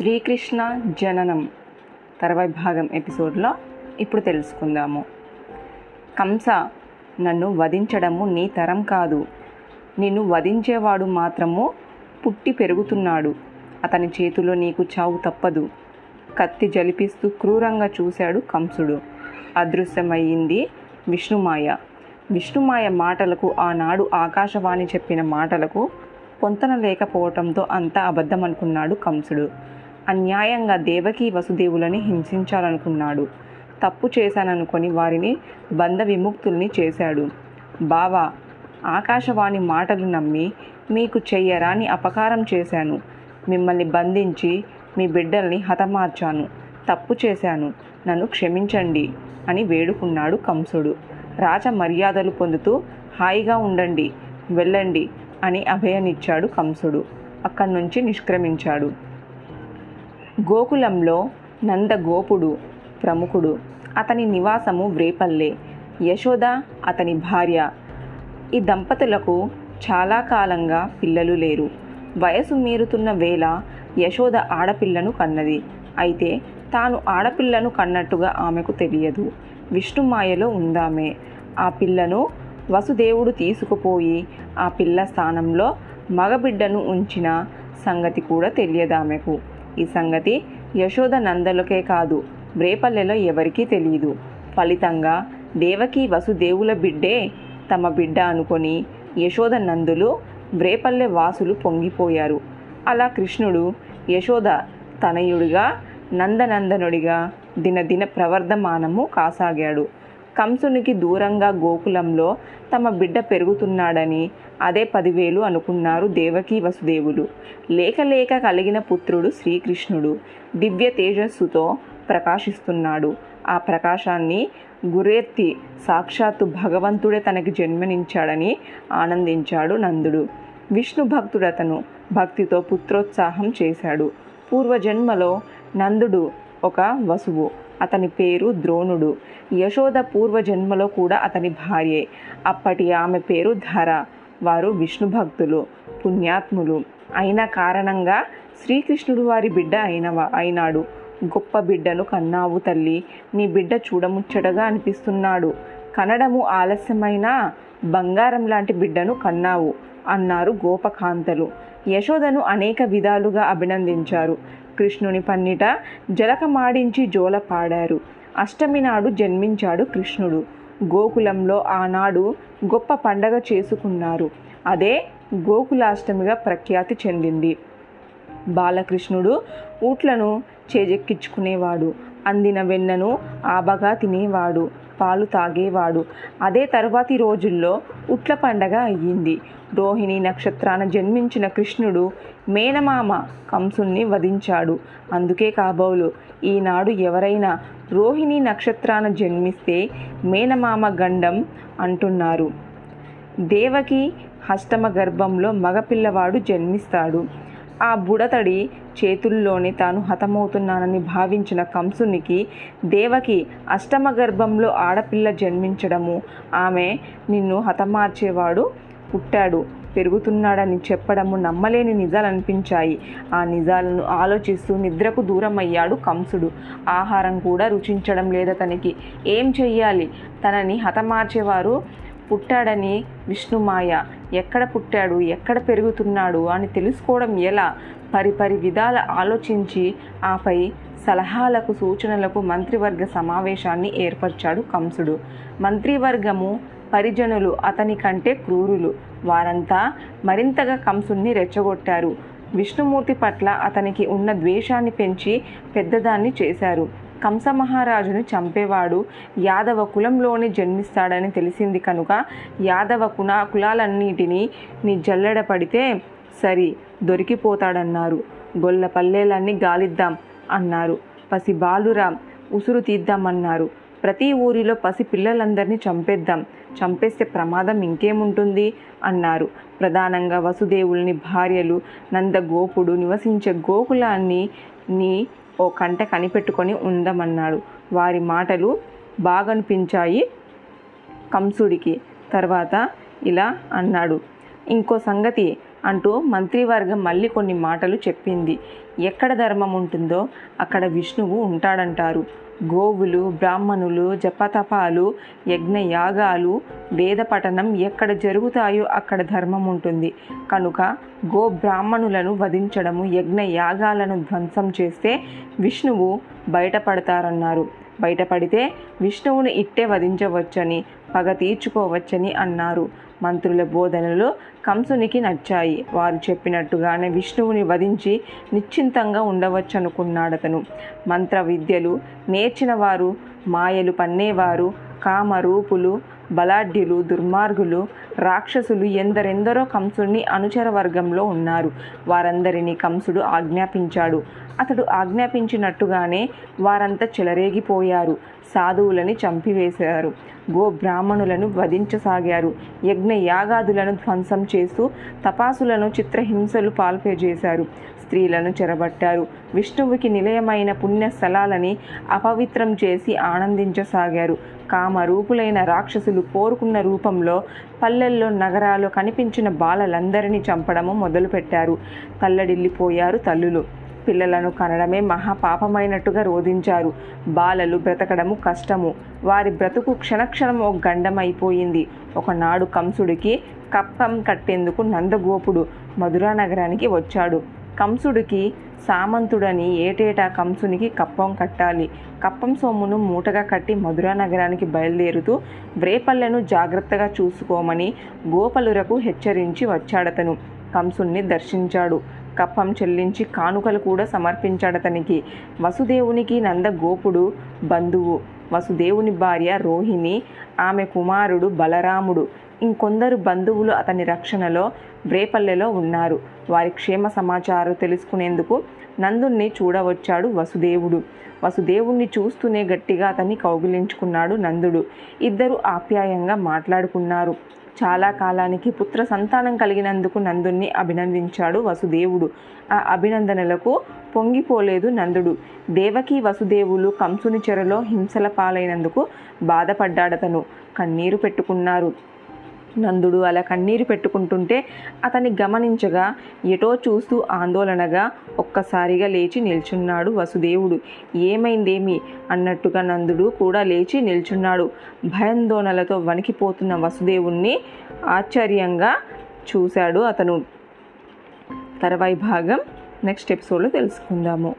శ్రీకృష్ణ జననం తర్వాయి భాగం ఎపిసోడ్లో ఇప్పుడు తెలుసుకుందాము. కంస నన్ను వధించడము నీ తరం కాదు. నిన్ను వధించేవాడు మాత్రము పుట్టి పెరుగుతున్నాడు. అతని చేతిలో నీకు చావు తప్పదు. కత్తి జలిపిస్తూ క్రూరంగా చూశాడు కంసుడు. అదృశ్యమయ్యింది విష్ణుమాయ. విష్ణుమాయ మాటలకు ఆనాడు ఆకాశవాణి చెప్పిన మాటలకు పొంతన లేకపోవటంతో అంతా అబద్ధమనుకున్నాడు కంసుడు. అన్యాయంగా దేవకి వసుదేవులని హింసించాలనుకున్నాడు. తప్పు చేశాననుకొని వారిని బంధ విముక్తుల్ని చేశాడు. బావా ఆకాశవాణి మాటలు నమ్మి మీకు చెయ్యరాని అపకారం చేశాను. మిమ్మల్ని బంధించి మీ బిడ్డల్ని హతమార్చాను. తప్పు చేశాను. నన్ను క్షమించండి అని వేడుకున్నాడు కంసుడు. రాజ మర్యాదలు పొందుతూ హాయిగా ఉండండి వెళ్ళండి అని అభయనిచ్చాడు కంసుడు. అక్కడి నుంచి నిష్క్రమించాడు. గోకులంలో నందగోపుడు ప్రముఖుడు. అతని నివాసము వ్రేపల్లె. యశోద అతని భార్య. ఈ దంపతులకు చాలా కాలంగా పిల్లలు లేరు. వయసు మీరుతున్న వేళ యశోద ఆడపిల్లను కన్నది. అయితే తాను ఆడపిల్లను కన్నట్టుగా ఆమెకు తెలియదు. విష్ణుమాయలో ఉందామే. ఆ పిల్లను వసుదేవుడు తీసుకుపోయి ఆ పిల్ల స్థానంలో మగబిడ్డను ఉంచిన సంగతి కూడా తెలియదామెకు. ఈ సంగతి యశోద నందలకే కాదు బ్రేపల్లెలో ఎవరికీ తెలియదు ఫలితంగా దేవకి వసుదేవుల బిడ్డే తమ బిడ్డ అనుకొని యశోద నందులు బ్రేపల్లె వాసులు పొంగిపోయారు. అలా కృష్ణుడు యశోద తనయుడిగా నందనందనుడిగా దినదిన ప్రవర్ధమానము కాసాగాడు. కంసునికి దూరంగా గోకులంలో తమ బిడ్డ పెరుగుతున్నాడని అదే పదివేలు అనుకున్నారు దేవకీ వసుదేవులు. లేక లేక కలిగిన పుత్రుడు శ్రీకృష్ణుడు. దివ్య తేజస్సుతో ప్రకాశిస్తున్నాడు. ఆ ప్రకాశాన్ని గురెత్తి సాక్షాత్తు భగవంతుడే తనకి జన్మనించాడని ఆనందించాడు నందుడు. విష్ణు భక్తుడతను భక్తితో పుత్రోత్సాహం చేశాడు. పూర్వజన్మలో నందుడు ఒక వసువు. అతని పేరు ద్రోణుడు. యశోద పూర్వజన్మలో కూడా అతని భార్యే. అప్పటి ఆమె పేరు ధర. వారు విష్ణు భక్తులు పుణ్యాత్ములు. అయిన కారణంగా శ్రీకృష్ణుడు వారి బిడ్డ అయిన అయినాడు. గొప్ప బిడ్డను కన్నావు తల్లి నీ బిడ్డ చూడముచ్చటగా అనిపిస్తున్నాడు. కనడము ఆలస్యమైన బంగారం లాంటి బిడ్డను కన్నావు అన్నారు గోపకాంతలు. యశోదను అనేక విధాలుగా అభినందించారు. కృష్ణుని పన్నిట జలకమాడించి జోల పాడారు అష్టమి నాడు జన్మించాడు కృష్ణుడు. గోకులంలో ఆనాడు గొప్ప పండగ చేసుకున్నారు. అదే గోకులాష్టమిగా ప్రఖ్యాతి చెందింది. బాలకృష్ణుడు ఊట్లను చేజెక్కించుకునేవాడు. అందిన వెన్నను ఆబగా తినేవాడు. పాలు తాగేవాడు. అదే తరువాతి రోజుల్లో ఉట్ల పండగ అయ్యింది. రోహిణి నక్షత్రాన జన్మించిన కృష్ణుడు మేనమామ కంసుణ్ణి వధించాడు. అందుకే కాబోలు ఈనాడు ఎవరైనా రోహిణి నక్షత్రాన జన్మిస్తే మేనమామ గండం అంటున్నారు. దేవకి హస్తమ గర్భంలో మగపిల్లవాడు జన్మిస్తాడు. ఆ బుడతడి చేతుల్లోనే తాను హతమవుతున్నానని భావించిన కంసునికి దేవకి అష్టమ గర్భంలో ఆడపిల్ల జన్మించడము ఆమె నిన్ను హతమార్చేవాడు పుట్టాడు. పెరుగుతున్నాడని చెప్పడము నమ్మలేని నిజాలు అనిపించాయి ఆ నిజాలను ఆలోచిస్తూ నిద్రకు దూరం అయ్యాడు కంసుడు. ఆహారం కూడా రుచించడం లేదతనికి ఏం చెయ్యాలి? తనని హతమార్చేవారు పుట్టాడని విష్ణుమాయ. ఎక్కడ పుట్టాడు? ఎక్కడ పెరుగుతున్నాడు? అని తెలుసుకోవడం ఎలా? పరిపరి విధాల ఆలోచించి ఆపై సలహాలకు సూచనలకు మంత్రివర్గ సమావేశాన్ని ఏర్పరిచాడు కంసుడు. మంత్రివర్గము పరిజనులు అతని కంటే క్రూరులు. వారంతా మరింతగా కంసుణ్ణి రెచ్చగొట్టారు. విష్ణుమూర్తి పట్ల అతనికి ఉన్న ద్వేషాన్ని పెంచి పెద్దదాన్ని చేశారు. కంసమహారాజుని చంపేవాడు యాదవ కులంలోనే జన్మిస్తాడని తెలిసింది కనుక యాదవ కుల కులాలన్నిటినీ నీ జల్లెడ పడితే సరి దొరికిపోతాడన్నారు. గొల్ల పల్లెలన్నీ గాలిద్దాం అన్నారు. పసి బాలురాం ఉసురు తీద్దామన్నారు. ప్రతి ఊరిలో పసి పిల్లలందరినీ చంపేద్దాం. చంపేస్తే ప్రమాదం ఇంకేముంటుంది? అన్నారు. ప్రధానంగా వసుదేవుల్ని భార్యలు నందగోపుడు నివసించే గోకులాన్ని నీ ఓ కంట కనిపెట్టుకొని ఉందమన్నాడు. వారి మాటలు బాగనిపించాయి కంసుడికి. తర్వాత ఇలా అన్నాడు. ఇంకో సంగతి అంటూ మంత్రివర్గం మళ్ళీ కొన్ని మాటలు చెప్పింది. ఎక్కడ ధర్మం ఉంటుందో అక్కడ విష్ణువు ఉంటాడంటారు. గోవులు బ్రాహ్మణులు జపతపాలు యజ్ఞయాగాలు వేద పఠనం ఎక్కడ జరుగుతాయో అక్కడ ధర్మం ఉంటుంది. కనుక గో బ్రాహ్మణులను వధించడము యజ్ఞయాగాలను ధ్వంసం చేస్తే విష్ణువు బయటపడతారన్నారు. బయటపడితే విష్ణువును ఇట్టే వధించవచ్చని పగ తీర్చుకోవచ్చని అన్నారు. మంత్రుల బోధనలు కంసునికి నచ్చాయి. వారు చెప్పినట్టుగానే విష్ణువుని వధించి నిశ్చింతంగా ఉండవచ్చనుకున్నాడతను. మంత్ర విద్యలు నేర్చిన వారు మాయలు పన్నేవారు కామరూపులు బలాఢ్యులు దుర్మార్గులు రాక్షసులు ఎందరెందరో కంసుడిని అనుచర వర్గంలో ఉన్నారు. వారందరినీ కంసుడు ఆజ్ఞాపించాడు. అతడు ఆజ్ఞాపించినట్టుగానే వారంతా చెలరేగిపోయారు. సాధువులని చంపివేశారు. గో బ్రాహ్మణులను వధించసాగారు. యజ్ఞ యాగాదులను ధ్వంసం చేస్తూ తపాసులను చిత్రహింసలు పాల్పేజేశారు. స్త్రీలను చెరబట్టారు. విష్ణువుకి నిలయమైన పుణ్య స్థలాలని అపవిత్రం చేసి ఆనందించసాగారు. కామరూపులైన రాక్షసులు కోరుకున్న రూపంలో పల్లెల్లో నగరాల్లో కనిపించిన బాలలందరినీ చంపడము మొదలుపెట్టారు. తల్లడిల్లిపోయారు తల్లులు. పిల్లలను కనడమే మహాపాపమైనట్టుగా రోధించారు. బాలలు బ్రతకడము కష్టము. వారి బ్రతుకు క్షణక్షణం ఒక గండమైపోయింది. ఒకనాడు కంసుడికి కప్పం కట్టేందుకు నందగోపుడు మధురా నగరానికి వచ్చాడు. కంసుడికి సామంతుడని ఏటేటా కంసునికి కప్పం కట్టాలి. కప్పం సొమ్మును మూటగా కట్టి మధురా నగరానికి బయలుదేరుతూ వ్రేపల్లెను జాగ్రత్తగా చూసుకోమని గోపలురకు హెచ్చరించి వచ్చాడతను. కంసుణ్ణి దర్శించాడు. కప్పం చెల్లించి కానుకలు కూడా సమర్పించాడతనికి. వసుదేవునికి నందగోపుడు బంధువు. వసుదేవుని భార్య రోహిణి. ఆమె కుమారుడు బలరాముడు. ఇంకొందరు బంధువులు అతని రక్షణలో వ్రేపల్లెలో ఉన్నారు. వారి క్షేమ సమాచారం తెలుసుకునేందుకు నందుణ్ణి చూడవచ్చాడు వసుదేవుడు. వసుదేవుణ్ణి చూస్తూనే గట్టిగా అతన్ని కౌగిలించుకున్నాడు నందుడు. ఇద్దరు ఆప్యాయంగా మాట్లాడుకున్నారు. చాలా కాలానికి పుత్ర సంతానం కలిగినందుకు నందుణ్ణి అభినందించాడు వసుదేవుడు. ఆ అభినందనలకు పొంగిపోలేదు నందుడు. దేవకి వసుదేవులు కంసుని చెరలో హింసల పాలైనందుకు బాధపడ్డాడతను. కన్నీరు పెట్టుకున్నారు. నందుడు అలా కన్నీరు పెట్టుకుంటుంటే అతన్ని గమనించగా ఎటో చూస్తూ ఆందోళనగా ఒక్కసారిగా లేచి నిల్చున్నాడు వసుదేవుడు. ఏమైందేమి? అన్నట్టుగా నందుడు కూడా లేచి నిల్చున్నాడు. భయాందోళనలతో వణికిపోతున్న వసుదేవుణ్ణి ఆశ్చర్యంగా చూశాడు అతను. తర్వాయి భాగం నెక్స్ట్ ఎపిసోడ్లో తెలుసుకుందాము.